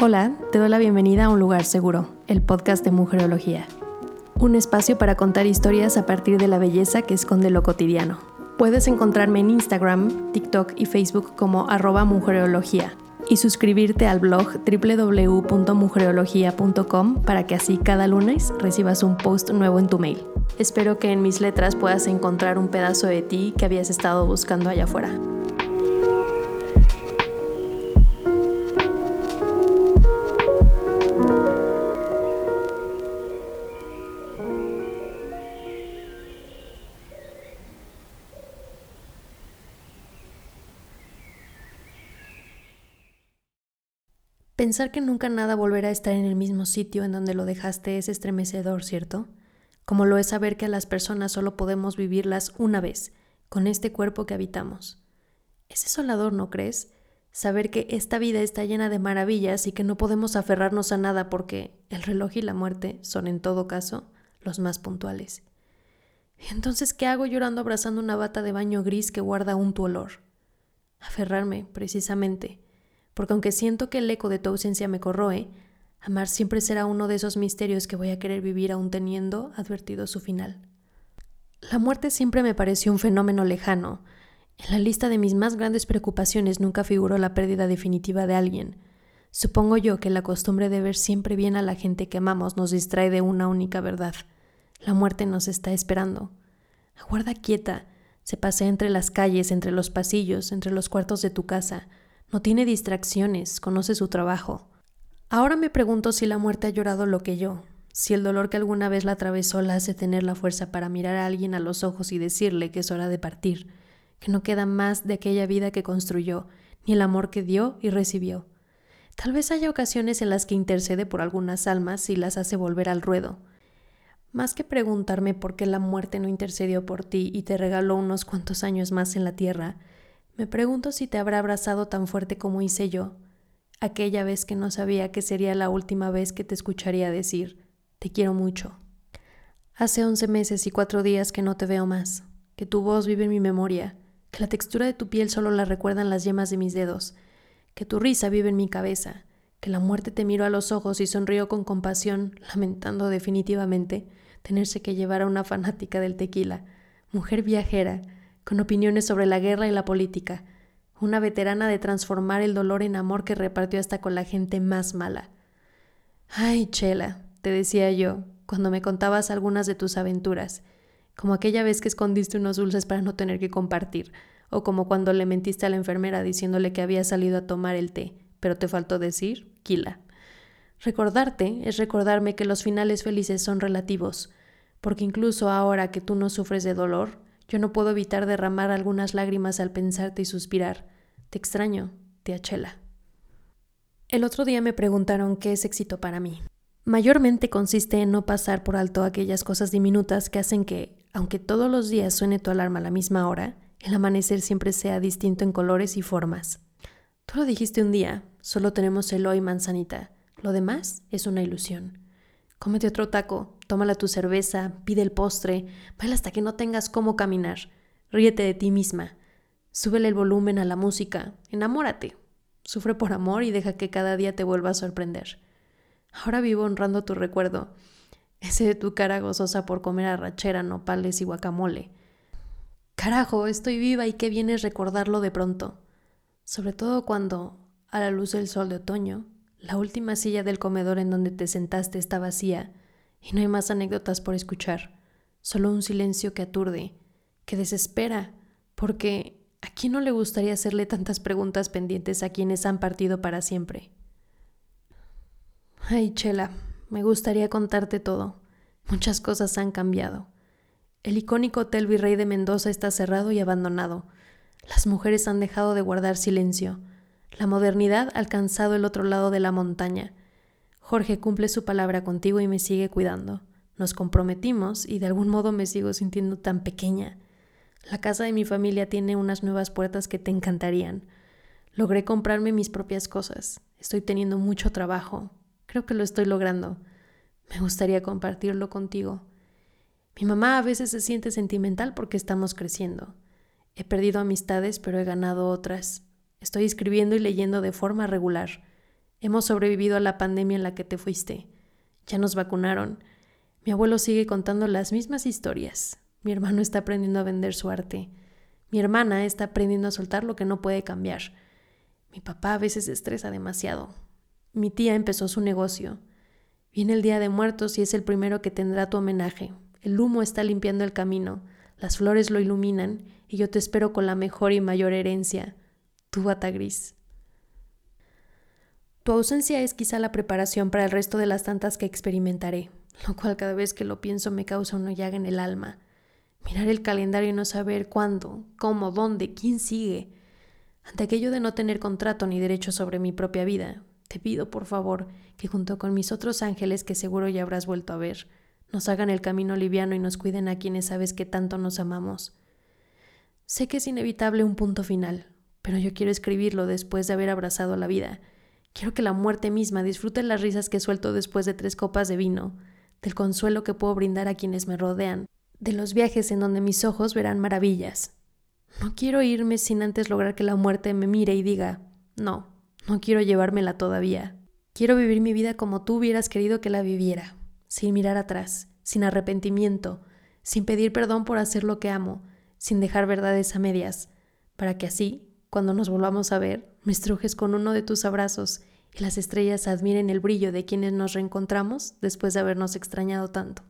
Hola, te doy la bienvenida a Un Lugar Seguro, el podcast de Mujerología. Un espacio para contar historias a partir de la belleza que esconde lo cotidiano. Puedes encontrarme en Instagram, TikTok y Facebook como arroba mujerología y suscribirte al blog www.mujerología.com para que así cada lunes recibas un post nuevo en tu mail. Espero que en mis letras puedas encontrar un pedazo de ti que habías estado buscando allá afuera. Pensar que nunca nada volverá a estar en el mismo sitio en donde lo dejaste es estremecedor, ¿cierto? Como lo es saber que a las personas solo podemos vivirlas una vez, con este cuerpo que habitamos. Es desolador, ¿no crees? Saber que esta vida está llena de maravillas y que no podemos aferrarnos a nada porque el reloj y la muerte son en todo caso los más puntuales. ¿Y entonces qué hago llorando abrazando una bata de baño gris que guarda un tu olor? Aferrarme, precisamente porque aunque siento que el eco de tu ausencia me corroe, amar siempre será uno de esos misterios que voy a querer vivir aún teniendo advertido su final. La muerte siempre me pareció un fenómeno lejano. En la lista de mis más grandes preocupaciones nunca figuró la pérdida definitiva de alguien. Supongo yo que la costumbre de ver siempre bien a la gente que amamos nos distrae de una única verdad. La muerte nos está esperando. Aguarda quieta, se pasea entre las calles, entre los pasillos, entre los cuartos de tu casa, no tiene distracciones, conoce su trabajo. Ahora me pregunto si la muerte ha llorado lo que yo, si el dolor que alguna vez la atravesó la hace tener la fuerza para mirar a alguien a los ojos y decirle que es hora de partir, que no queda más de aquella vida que construyó, ni el amor que dio y recibió. Tal vez haya ocasiones en las que intercede por algunas almas y las hace volver al ruedo. Más que preguntarme por qué la muerte no intercedió por ti y te regaló unos cuantos años más en la tierra, me pregunto si te habrá abrazado tan fuerte como hice yo, aquella vez que no sabía que sería la última vez que te escucharía decir, te quiero mucho. Hace once meses y cuatro días que no te veo más, que tu voz vive en mi memoria, que la textura de tu piel solo la recuerdan las yemas de mis dedos, que tu risa vive en mi cabeza, que la muerte te miró a los ojos y sonrió con compasión, lamentando definitivamente tenerse que llevar a una fanática del tequila, mujer viajera, con opiniones sobre la guerra y la política, una veterana de transformar el dolor en amor que repartió hasta con la gente más mala. Ay, Chela, te decía yo, cuando me contabas algunas de tus aventuras, como aquella vez que escondiste unos dulces para no tener que compartir, o como cuando le mentiste a la enfermera diciéndole que había salido a tomar el té, pero te faltó decir, Kila. Recordarte es recordarme que los finales felices son relativos, porque incluso ahora que tú no sufres de dolor, yo no puedo evitar derramar algunas lágrimas al pensarte y suspirar. Te extraño, tía Chela. El otro día me preguntaron qué es éxito para mí. Mayormente consiste en no pasar por alto aquellas cosas diminutas que hacen que, aunque todos los días suene tu alarma a la misma hora, el amanecer siempre sea distinto en colores y formas. Tú lo dijiste un día, solo tenemos el hoy manzanita, lo demás es una ilusión. Cómete otro taco, tómala tu cerveza, pide el postre, baila hasta que no tengas cómo caminar. Ríete de ti misma. Súbele el volumen a la música. Enamórate. Sufre por amor y deja que cada día te vuelva a sorprender. Ahora vivo honrando tu recuerdo, ese de tu cara gozosa por comer arrachera, nopales y guacamole. Carajo, estoy viva y qué viene recordarlo de pronto. Sobre todo cuando, a la luz del sol de otoño, la última silla del comedor en donde te sentaste está vacía y no hay más anécdotas por escuchar, solo un silencio que aturde, que desespera, porque ¿a quién no le gustaría hacerle tantas preguntas pendientes a quienes han partido para siempre? Ay, Chela, me gustaría contarte todo. Muchas cosas han cambiado. El icónico Hotel Virrey de Mendoza está cerrado y abandonado. Las mujeres han dejado de guardar silencio. La modernidad ha alcanzado el otro lado de la montaña. Jorge cumple su palabra contigo y me sigue cuidando. Nos comprometimos y de algún modo me sigo sintiendo tan pequeña. La casa de mi familia tiene unas nuevas puertas que te encantarían. Logré comprarme mis propias cosas. Estoy teniendo mucho trabajo. Creo que lo estoy logrando. Me gustaría compartirlo contigo. Mi mamá a veces se siente sentimental porque estamos creciendo. He perdido amistades, pero he ganado otras. Estoy escribiendo y leyendo de forma regular. Hemos sobrevivido a la pandemia en la que te fuiste. Ya nos vacunaron. Mi abuelo sigue contando las mismas historias. Mi hermano está aprendiendo a vender su arte. Mi hermana está aprendiendo a soltar lo que no puede cambiar. Mi papá a veces se estresa demasiado. Mi tía empezó su negocio. Viene el Día de Muertos y es el primero que tendrá tu homenaje. El humo está limpiando el camino, las flores lo iluminan y yo te espero con la mejor y mayor herencia, tu bata gris. Tu ausencia es quizá la preparación para el resto de las tantas que experimentaré, lo cual cada vez que lo pienso me causa una llaga en el alma. Mirar el calendario y no saber cuándo, cómo, dónde, quién sigue. Ante aquello de no tener contrato ni derecho sobre mi propia vida, te pido, por favor, que junto con mis otros ángeles que seguro ya habrás vuelto a ver, nos hagan el camino liviano y nos cuiden a quienes sabes que tanto nos amamos. Sé que es inevitable un punto final, pero yo quiero escribirlo después de haber abrazado la vida. Quiero que la muerte misma disfrute las risas que suelto después de tres copas de vino, del consuelo que puedo brindar a quienes me rodean, de los viajes en donde mis ojos verán maravillas. No quiero irme sin antes lograr que la muerte me mire y diga, no, no quiero llevármela todavía. Quiero vivir mi vida como tú hubieras querido que la viviera, sin mirar atrás, sin arrepentimiento, sin pedir perdón por hacer lo que amo, sin dejar verdades a medias, para que así, cuando nos volvamos a ver, me estrujes con uno de tus abrazos y las estrellas admiren el brillo de quienes nos reencontramos después de habernos extrañado tanto.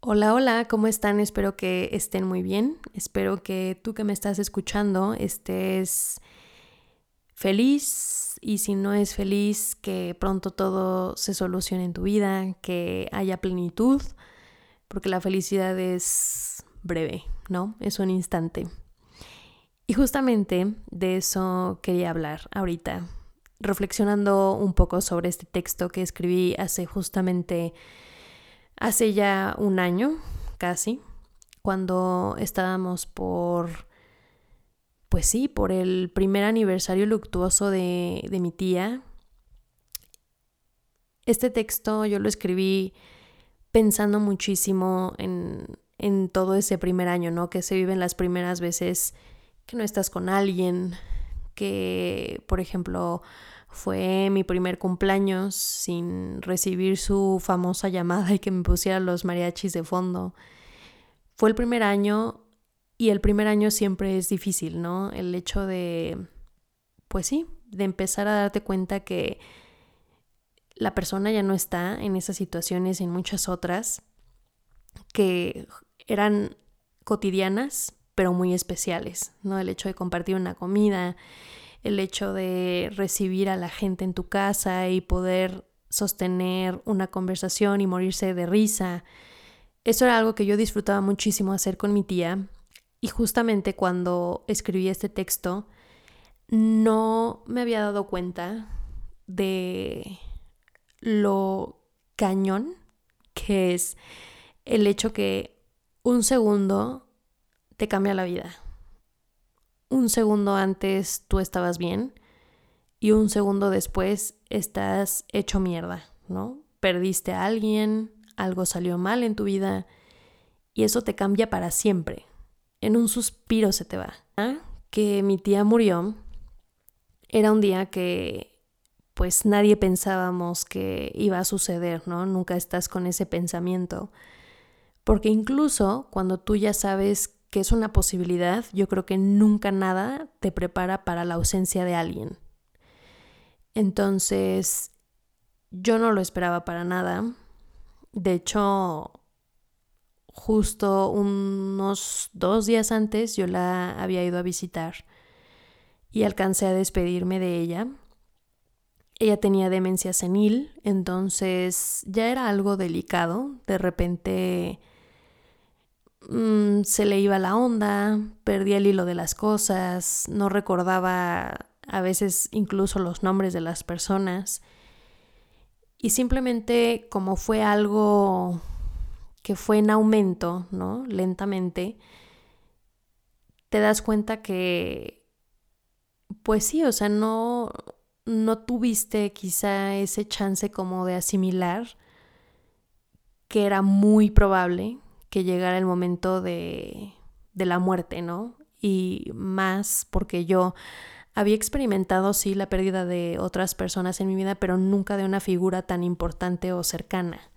Hola, hola, ¿cómo están? Espero que estén muy bien. Espero que tú que me estás escuchando estés feliz y si no es feliz, que pronto todo se solucione en tu vida, que haya plenitud, porque la felicidad es breve, ¿no? Es un instante. Y justamente de eso quería hablar ahorita, reflexionando un poco sobre este texto que escribí hace justamente hace ya un año, casi, cuando estábamos por, pues sí, por el primer aniversario luctuoso de, mi tía. Este texto yo lo escribí pensando muchísimo en, en todo ese primer año, ¿no? Que se viven las primeras veces que no estás con alguien, que, por ejemplo, fue mi primer cumpleaños sin recibir su famosa llamada y que me pusiera los mariachis de fondo. Fue el primer año y el primer año siempre es difícil, ¿no? El hecho de, pues sí, de empezar a darte cuenta que la persona ya no está en esas situaciones y en muchas otras que eran cotidianas, pero muy especiales, ¿no? El hecho de compartir una comida, el hecho de recibir a la gente en tu casa y poder sostener una conversación y morirse de risa. Eso era algo que yo disfrutaba muchísimo hacer con mi tía y justamente cuando escribí este texto no me había dado cuenta de lo cañón que es el hecho que un segundo te cambia la vida un segundo antes tú estabas bien y un segundo después estás hecho mierda, ¿no? Perdiste a alguien, algo salió mal en tu vida y eso te cambia para siempre. En un suspiro se te va. Que mi tía murió era un día que pues nadie pensábamos que iba a suceder, ¿no? Nunca estás con ese pensamiento. Porque incluso cuando tú ya sabes que es una posibilidad, yo creo que nunca nada te prepara para la ausencia de alguien. Entonces, yo no lo esperaba para nada. De hecho, justo unos dos días antes yo la había ido a visitar y alcancé a despedirme de ella. Ella tenía demencia senil, entonces ya era algo delicado. De repente Mm, se le iba la onda, perdía el hilo de las cosas, no recordaba a veces incluso los nombres de las personas. Y simplemente como fue algo que fue en aumento, ¿no? Lentamente, te das cuenta que, pues sí, o sea, no, no tuviste quizá ese chance como de asimilar que era muy probable que llegara el momento de, de la muerte, ¿no? Y más porque yo había experimentado, sí, la pérdida de otras personas en mi vida, pero nunca de una figura tan importante o cercana.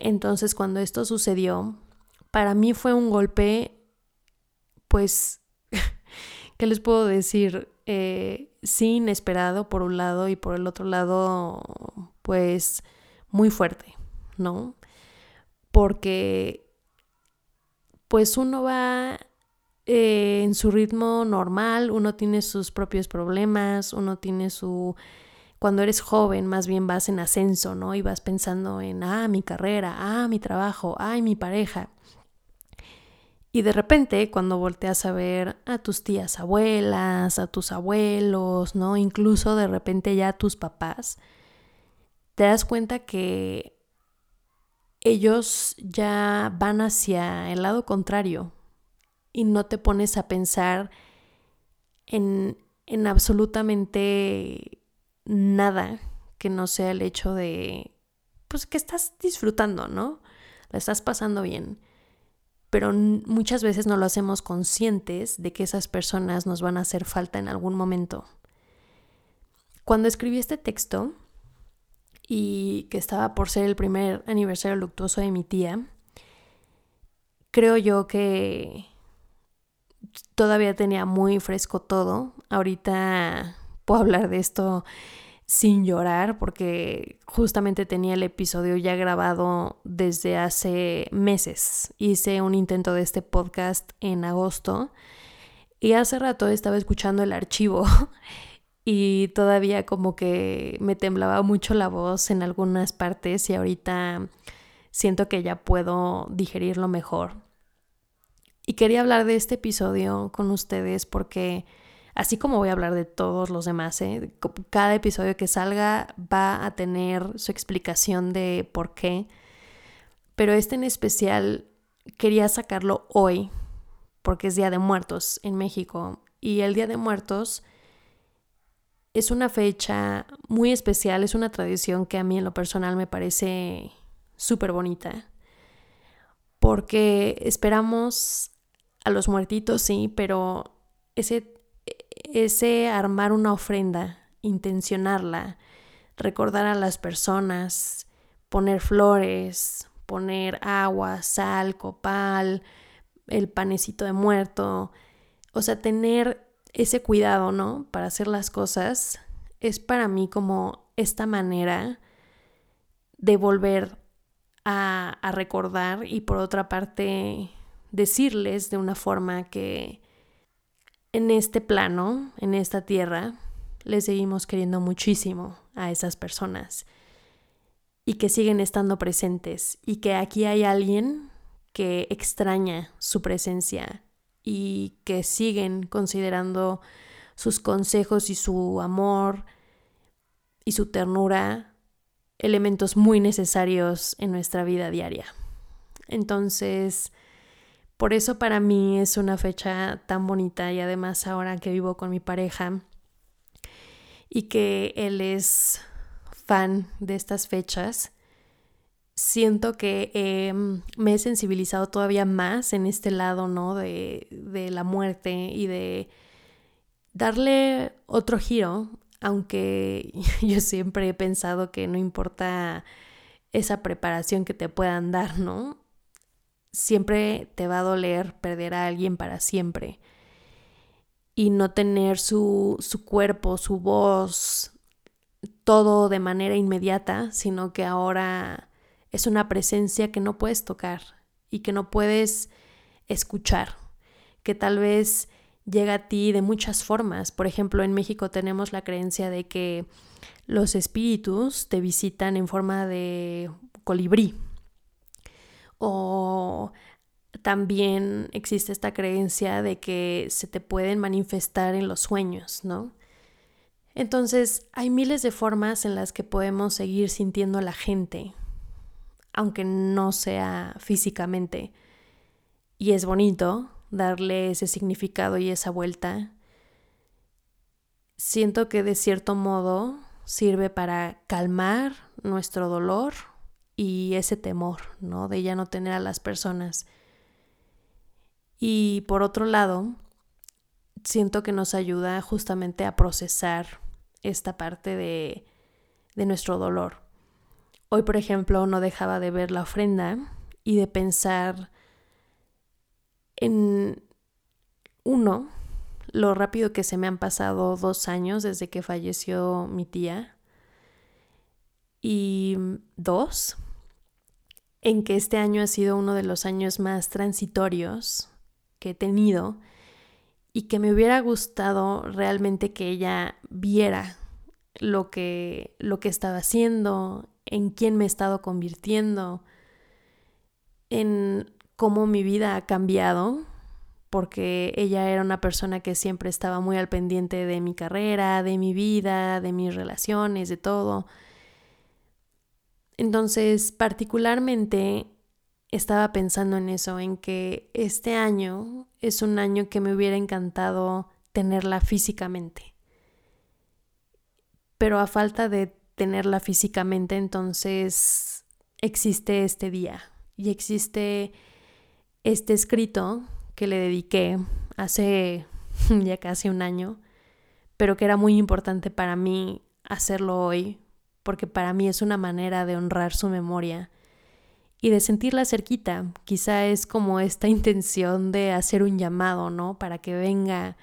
Entonces, cuando esto sucedió, para mí fue un golpe, pues, ¿qué les puedo decir? Eh, sí, inesperado por un lado y por el otro lado, pues, muy fuerte, ¿no? Porque, pues, uno va eh, en su ritmo normal, uno tiene sus propios problemas, uno tiene su cuando eres joven más bien vas en ascenso, ¿no? Y vas pensando en, ah, mi carrera, ah, mi trabajo, ay, mi pareja. Y de repente, cuando volteas a ver a tus tías abuelas, a tus abuelos, ¿no? Incluso de repente ya a tus papás, te das cuenta que ellos ya van hacia el lado contrario y no te pones a pensar en, en absolutamente nada que no sea el hecho de, pues que estás disfrutando, ¿no? La estás pasando bien. Pero muchas veces no lo hacemos conscientes de que esas personas nos van a hacer falta en algún momento. Cuando escribí este texto y que estaba por ser el primer aniversario luctuoso de mi tía, creo yo que todavía tenía muy fresco todo. Ahorita puedo hablar de esto sin llorar porque justamente tenía el episodio ya grabado desde hace meses. Hice un intento de este podcast en agosto y hace rato estaba escuchando el archivo y todavía como que me temblaba mucho la voz en algunas partes y ahorita siento que ya puedo digerirlo mejor. Y quería hablar de este episodio con ustedes porque Así como voy a hablar de todos los demás, ¿eh? cada episodio que salga va a tener su explicación de por qué. Pero este en especial quería sacarlo hoy, porque es Día de Muertos en México. Y el Día de Muertos es una fecha muy especial, es una tradición que a mí en lo personal me parece súper bonita. Porque esperamos a los muertitos, sí, pero ese ese armar una ofrenda, intencionarla, recordar a las personas, poner flores, poner agua, sal, copal, el panecito de muerto, o sea, tener ese cuidado, ¿no? Para hacer las cosas, es para mí como esta manera de volver a, a recordar y por otra parte decirles de una forma que en este plano, en esta tierra, le seguimos queriendo muchísimo a esas personas y que siguen estando presentes y que aquí hay alguien que extraña su presencia y que siguen considerando sus consejos y su amor y su ternura elementos muy necesarios en nuestra vida diaria. Entonces, por eso para mí es una fecha tan bonita y además ahora que vivo con mi pareja y que él es fan de estas fechas, siento que em, me he sensibilizado todavía más en este lado, ¿no? De, de la muerte y de darle otro giro, aunque yo siempre he pensado que no importa esa preparación que te puedan dar, ¿no? Siempre te va a doler perder a alguien para siempre y no tener su, su cuerpo, su voz, todo de manera inmediata, sino que ahora es una presencia que no puedes tocar y que no puedes escuchar, que tal vez llega a ti de muchas formas. Por ejemplo, en México tenemos la creencia de que los espíritus te visitan en forma de colibrí, o también existe esta creencia de que se te pueden manifestar en los sueños, ¿no? Entonces, hay miles de formas en las que podemos seguir sintiendo a la gente, aunque no sea físicamente. Y es bonito darle ese significado y esa vuelta. Siento que de cierto modo sirve para calmar nuestro dolor y ese temor, ¿no? De ya no tener a las personas. Y por otro lado, siento que nos ayuda justamente a procesar esta parte de, de nuestro dolor. Hoy, por ejemplo, no dejaba de ver la ofrenda y de pensar en uno, lo rápido que se me han pasado dos años desde que falleció mi tía. Y dos, en que este año ha sido uno de los años más transitorios que he tenido y que me hubiera gustado realmente que ella viera lo que, lo que estaba haciendo, en quién me he estado convirtiendo, en cómo mi vida ha cambiado, porque ella era una persona que siempre estaba muy al pendiente de mi carrera, de mi vida, de mis relaciones, de todo. Entonces, particularmente estaba pensando en eso, en que este año es un año que me hubiera encantado tenerla físicamente. Pero a falta de tenerla físicamente, entonces existe este día y existe este escrito que le dediqué hace ya casi un año, pero que era muy importante para mí hacerlo hoy porque para mí es una manera de honrar su memoria y de sentirla cerquita. Quizá es como esta intención de hacer un llamado, ¿no? Para que venga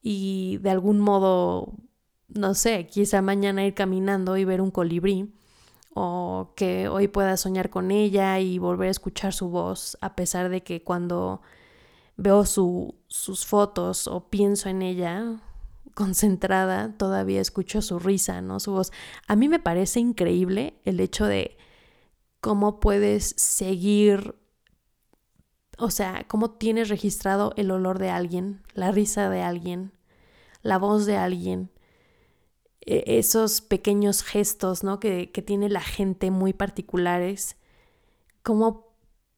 y de algún modo, no sé, quizá mañana ir caminando y ver un colibrí o que hoy pueda soñar con ella y volver a escuchar su voz, a pesar de que cuando veo su, sus fotos o pienso en ella, concentrada, todavía escucho su risa, ¿no? Su voz. A mí me parece increíble el hecho de cómo puedes seguir, o sea, cómo tienes registrado el olor de alguien, la risa de alguien, la voz de alguien, e, esos pequeños gestos, ¿no? Que, que tiene la gente muy particulares, cómo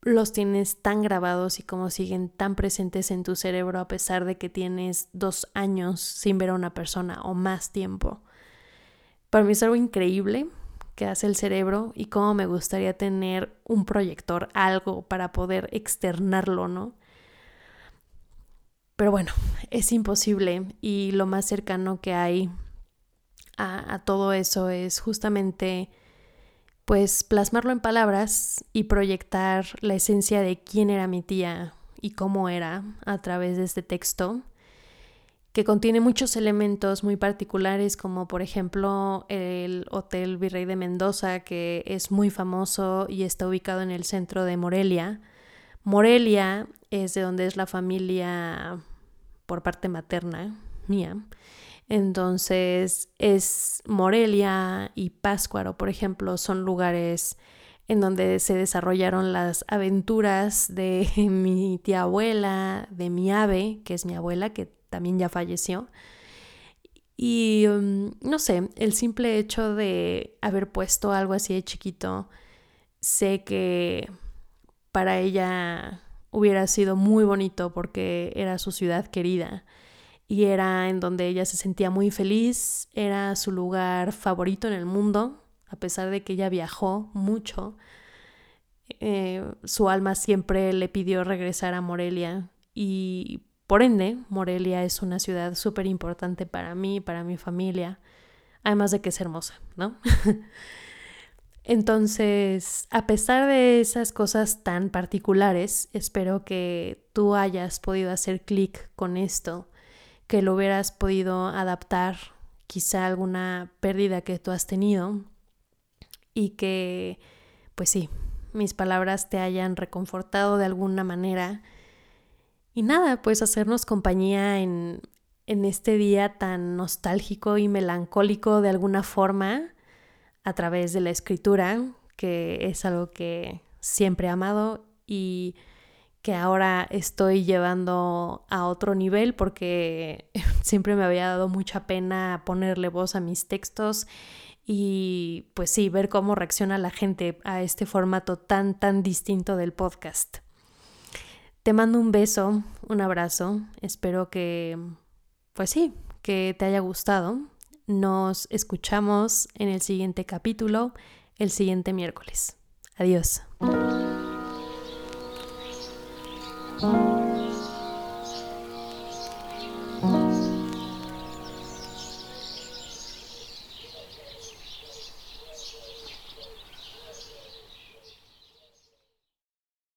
los tienes tan grabados y cómo siguen tan presentes en tu cerebro a pesar de que tienes dos años sin ver a una persona o más tiempo. Para mí es algo increíble que hace el cerebro y cómo me gustaría tener un proyector, algo para poder externarlo, ¿no? Pero bueno, es imposible y lo más cercano que hay a, a todo eso es justamente pues plasmarlo en palabras y proyectar la esencia de quién era mi tía y cómo era a través de este texto, que contiene muchos elementos muy particulares, como por ejemplo el Hotel Virrey de Mendoza, que es muy famoso y está ubicado en el centro de Morelia. Morelia es de donde es la familia por parte materna mía. Entonces es Morelia y Páscuaro, por ejemplo, son lugares en donde se desarrollaron las aventuras de mi tía abuela, de mi ave, que es mi abuela, que también ya falleció. Y um, no sé, el simple hecho de haber puesto algo así de chiquito, sé que para ella hubiera sido muy bonito porque era su ciudad querida y era en donde ella se sentía muy feliz, era su lugar favorito en el mundo, a pesar de que ella viajó mucho. Eh, su alma siempre le pidió regresar a Morelia y por ende Morelia es una ciudad súper importante para mí, para mi familia, además de que es hermosa, ¿no? Entonces, a pesar de esas cosas tan particulares, espero que tú hayas podido hacer clic con esto que lo hubieras podido adaptar quizá alguna pérdida que tú has tenido y que, pues sí, mis palabras te hayan reconfortado de alguna manera. Y nada, pues hacernos compañía en, en este día tan nostálgico y melancólico de alguna forma a través de la escritura, que es algo que siempre he amado y que ahora estoy llevando a otro nivel porque siempre me había dado mucha pena ponerle voz a mis textos y pues sí, ver cómo reacciona la gente a este formato tan, tan distinto del podcast. Te mando un beso, un abrazo, espero que, pues sí, que te haya gustado. Nos escuchamos en el siguiente capítulo el siguiente miércoles. Adiós. house.